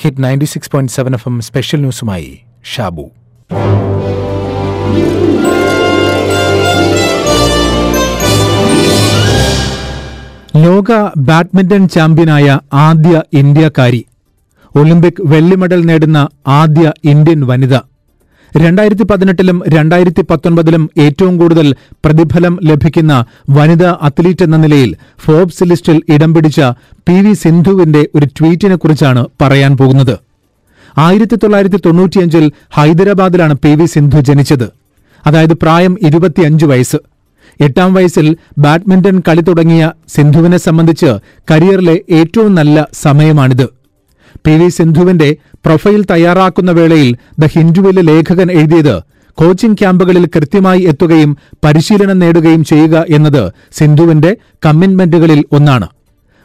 Hit ninety six point seven FM M സ്പെഷ്യൽ ന്യൂസുമായി ഷാബു. ലോക ബാഡ്മിന്റൺ ചാമ്പ്യനായ ആദ്യ ഇന്ത്യക്കാരി ഒളിമ്പിക് വെള്ളി മെഡൽ നേടുന്ന ആദ്യ ഇന്ത്യൻ വനിത രണ്ടായിരത്തി പതിനെട്ടിലും രണ്ടായിരത്തി പത്തൊൻപതിലും ഏറ്റവും കൂടുതൽ പ്രതിഫലം ലഭിക്കുന്ന വനിതാ അത്ലീറ്റ് എന്ന നിലയിൽ ഫോബ്സ് ലിസ്റ്റിൽ ഇടം പിടിച്ച പി വി സിന്ധുവിന്റെ ഒരു ട്വീറ്റിനെക്കുറിച്ചാണ് പറയാൻ പോകുന്നത്. ആയിരത്തി തൊള്ളായിരത്തി തൊണ്ണൂറ്റിയഞ്ചിൽ ഹൈദരാബാദിലാണ് പി വി സിന്ധു ജനിച്ചത്. അതായത് പ്രായം ഇരുപത്തിയഞ്ച് വയസ്സ്. എട്ടാം വയസ്സിൽ ബാഡ്മിന്റൺ കളി തുടങ്ങിയ സിന്ധുവിനെ സംബന്ധിച്ച് കരിയറിലെ ഏറ്റവും നല്ല സമയമാണിത്. പി വി സിന്ധുവിന്റെ പ്രൊഫൈൽ തയ്യാറാക്കുന്ന വേളയിൽ ദ ഹിന്ദുവിലെ ലേഖകൻ എഴുതിയത് കോച്ചിംഗ് ക്യാമ്പുകളിൽ കൃത്യമായി എത്തുകയും പരിശീലനം നേടുകയും ചെയ്യുക എന്നത് സിന്ധുവിന്റെ കമ്മിറ്റ്മെന്റുകളിൽ ഒന്നാണ്.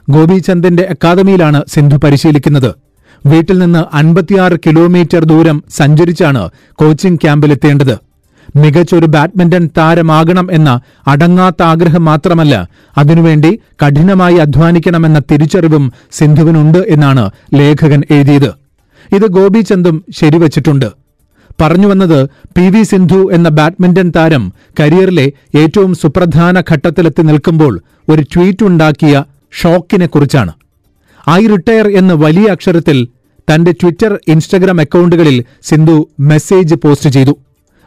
ഗോപിചന്ദിന്റെ അക്കാദമിയിലാണ് സിന്ധു പരിശീലിക്കുന്നത്. വീട്ടിൽ നിന്ന് അൻപത്തിയാറ് കിലോമീറ്റർ ദൂരം സഞ്ചരിച്ചാണ് കോച്ചിംഗ് ക്യാമ്പിലെത്തേണ്ടത്. മികച്ചൊരു ബാഡ്മിന്റൺ താരമാകണം എന്ന അടങ്ങാത്ത ആഗ്രഹം മാത്രമല്ല അതിനുവേണ്ടി കഠിനമായി അധ്വാനിക്കണമെന്ന തിരിച്ചറിവും സിന്ധുവിനുണ്ട് എന്നാണ് ലേഖകൻ എഴുതിയത്. ഇത് ഗോപിചന്ദും ശരിവച്ചിട്ടുണ്ട്. പറഞ്ഞുവന്നത് പി വി സിന്ധു എന്ന ബാഡ്മിന്റൺ താരം കരിയറിലെ ഏറ്റവും സുപ്രധാന ഘട്ടത്തിലെത്തി നിൽക്കുമ്പോൾ ഒരു ട്വീറ്റ് ഉണ്ടാക്കിയ ഷോക്കിനെക്കുറിച്ചാണ് ഐ റിട്ടയർ എന്ന് വലിയ അക്ഷരത്തിൽ തന്റെ ട്വിറ്റർ ഇൻസ്റ്റഗ്രാം അക്കൗണ്ടുകളിൽ സിന്ധു മെസ്സേജ് പോസ്റ്റ് ചെയ്തു.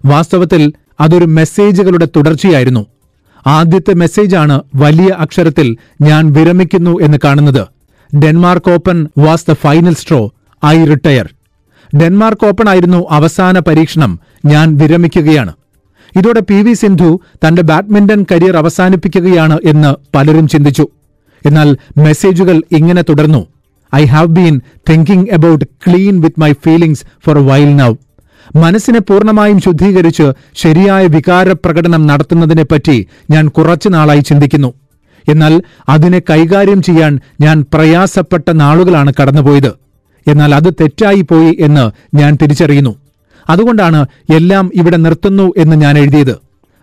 വാസ്തവത്തിൽ അതൊരു മെസ്സേജുകളുടെ തുടർച്ചയായിരുന്നു. ആദ്യത്തെ മെസ്സേജാണ് വലിയ അക്ഷരത്തിൽ ഞാൻ വിരമിക്കുന്നു എന്ന് കാണുന്നത്. Denmark open was the final straw I retire. Denmark open ആയിരുന്നു അവസാന പരീക്ഷണം. ഞാൻ വിരമിക്കുകയാണ്. ഇതോടെ പി വി സിന്ധു തന്റെ ബാഡ്മിന്റൺ കരിയർ അവസാനിപ്പിക്കുകയാണ് എന്ന് പലരും ചിന്തിച്ചു. എന്നാൽ മെസ്സേജുകൾ ഇങ്ങനെ തുടർന്നു. I have been thinking about clean with my feelings for while now. മനസ്സിനെ പൂർണമായും ശുദ്ധീകരിച്ച് ശരിയായ വികാര പ്രകടനം നടത്തുന്നതിനെപ്പറ്റി ഞാൻ കുറച്ചു നാളായി ചിന്തിക്കുന്നു. എന്നാൽ അതിനെ കൈകാര്യം ചെയ്യാൻ ഞാൻ പ്രയാസപ്പെട്ട നാളുകളാണ് കടന്നുപോയത്. എന്നാൽ അത് തെറ്റായി പോയി എന്ന് ഞാൻ തിരിച്ചറിയുന്നു. അതുകൊണ്ടാണ് എല്ലാം ഇവിടെ നിർത്തുന്നു എന്ന് ഞാൻ എഴുതിയത്.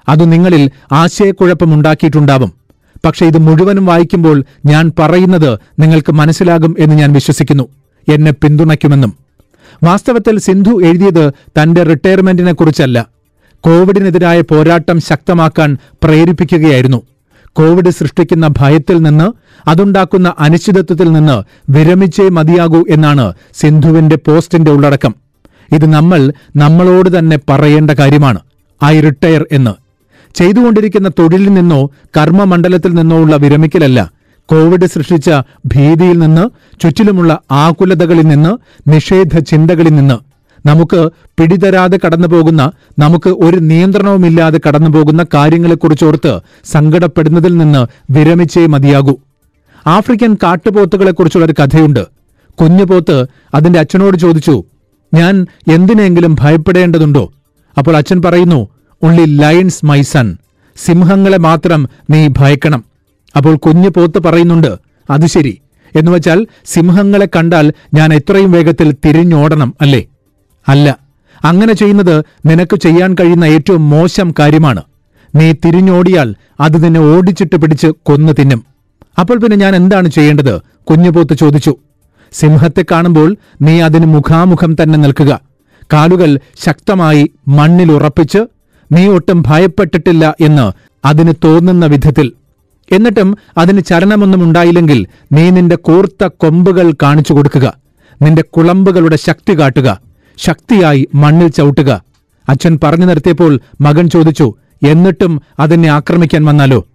അത് നിങ്ങളിൽ ആശയക്കുഴപ്പമുണ്ടാക്കിയിട്ടുണ്ടാവും. പക്ഷേ ഇത് മുഴുവനും വായിക്കുമ്പോൾ ഞാൻ പറയുന്നത് നിങ്ങൾക്ക് മനസ്സിലാകും എന്ന് ഞാൻ വിശ്വസിക്കുന്നു. എന്നെ പിന്തുണയ്ക്കുമെന്നും. വാസ്തവത്തിൽ സിന്ധു എഴുതിയത് തന്റെ റിട്ടയർമെന്റിനെക്കുറിച്ചല്ല. കോവിഡിനെതിരായ പോരാട്ടം ശക്തമാക്കാൻ പ്രേരിപ്പിക്കുകയായിരുന്നു. കോവിഡ് സൃഷ്ടിക്കുന്ന ഭയത്തിൽ നിന്ന് അതുണ്ടാക്കുന്ന അനിശ്ചിതത്വത്തിൽ നിന്ന് വിരമിച്ചേ മതിയാകൂ എന്നാണ് സിന്ധുവിന്റെ പോസ്റ്റിന്റെ ഉള്ളടക്കം. ഇത് നമ്മൾ നമ്മളോട് തന്നെ പറയേണ്ട കാര്യമാണ്. ഐ റിട്ടയർ എന്ന്. ചെയ്തുകൊണ്ടിരിക്കുന്ന തൊഴിലിൽ നിന്നോ കർമ്മമണ്ഡലത്തിൽ നിന്നോ ഉള്ള വിരമിക്കലല്ല. കോവിഡ് സൃഷ്ടിച്ച ഭീതിയിൽ നിന്ന് ചുറ്റിലുമുള്ള ആകുലതകളിൽ നിന്ന് നിഷേധ ചിന്തകളിൽ നിന്ന്. നമുക്ക് പിടിതരാതെ കടന്നുപോകുന്ന നമുക്ക് ഒരു നിയന്ത്രണവുമില്ലാതെ കടന്നുപോകുന്ന കാര്യങ്ങളെക്കുറിച്ചോർത്ത് സങ്കടപ്പെടുന്നതിൽ നിന്ന് വിരമിച്ചേ മതിയാകൂ. ആഫ്രിക്കൻ കാട്ടുപോത്തുകളെക്കുറിച്ചുള്ള ഒരു കഥയുണ്ട്. കുഞ്ഞുപോത്ത് അതിന്റെ അച്ഛനോട് ചോദിച്ചു ഞാൻ എന്തിനെങ്കിലും ഭയപ്പെടേണ്ടതുണ്ടോ? അപ്പോൾ അച്ഛൻ പറയുന്നു ഉള്ളി ലയൺസ് മൈ സൺ സിംഹങ്ങളെ മാത്രം നീ ഭയക്കണം. അപ്പോൾ കുഞ്ഞു പോത്ത് പറയുന്നുണ്ട് അത് ശരി. എന്നുവച്ചാൽ സിംഹങ്ങളെ കണ്ടാൽ ഞാൻ എത്രയും വേഗത്തിൽ തിരിഞ്ഞോടണം അല്ലേ? അല്ല അങ്ങനെ ചെയ്യുന്നത് നിനക്ക് ചെയ്യാൻ കഴിയുന്ന ഏറ്റവും മോശം കാര്യമാണ്. നീ തിരിഞ്ഞോടിയാൽ അത് നിന്നെ ഓടിച്ചിട്ട് പിടിച്ച് കൊന്നു തിന്നും. അപ്പോൾ പിന്നെ ഞാൻ എന്താണ് ചെയ്യേണ്ടത്? കുഞ്ഞുപോത്ത് ചോദിച്ചു. സിംഹത്തെ കാണുമ്പോൾ നീ അതിന് മുഖാമുഖം തന്നെ നിൽക്കുക. കാലുകൾ ശക്തമായി മണ്ണിൽ ഉറപ്പിച്ച് നീ ഒട്ടും ഭയപ്പെട്ടിട്ടില്ല എന്ന് അതിന് തോന്നുന്ന വിധത്തിൽ. എന്നിട്ടും അതിന് ചലനമൊന്നും ഉണ്ടായില്ലെങ്കിൽ നീ നിന്റെ കൂർത്ത കൊമ്പുകൾ കാണിച്ചു കൊടുക്കുക. നിന്റെ കുളമ്പുകളുടെ ശക്തി കാട്ടുക. ശക്തിയായി മണ്ണിൽ ചവിട്ടുക. അച്ഛൻ പറഞ്ഞു നിർത്തിയപ്പോൾ മകൻ ചോദിച്ചു എന്നിട്ടും അതിനെ ആക്രമിക്കാൻ വന്നാലോ?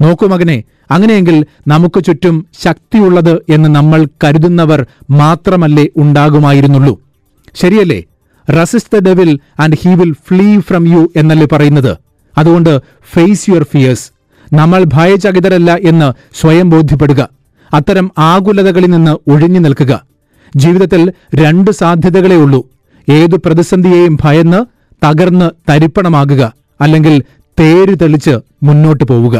നോക്കൂ മകനെ അങ്ങനെയെങ്കിൽ നമുക്ക് ചുറ്റും ശക്തിയുള്ളത് എന്ന് നമ്മൾ കരുതുന്നവർ മാത്രമല്ലേ ഉണ്ടാകുമായിരുന്നുള്ളൂ. ശരിയല്ലേ? Resist the devil and he will flee from you എന്നല്ലേ പറയുന്നത്? അതുകൊണ്ട് ഫേസ് യുവർ ഫിയേഴ്സ് നമ്മൾ ഭയചകിതരല്ല എന്ന് സ്വയം ബോധ്യപ്പെടുക. അത്തരം ആകുലതകളിൽ നിന്ന് ഒഴിഞ്ഞു നിൽക്കുക. ജീവിതത്തിൽ രണ്ട് സാധ്യതകളേ ഉള്ളൂ. ഏതു പ്രതിസന്ധിയെയും ഭയന്ന് തകർന്ന് തരിപ്പണമാകുക അല്ലെങ്കിൽ തേര് തെളിച്ച് മുന്നോട്ടു പോവുക.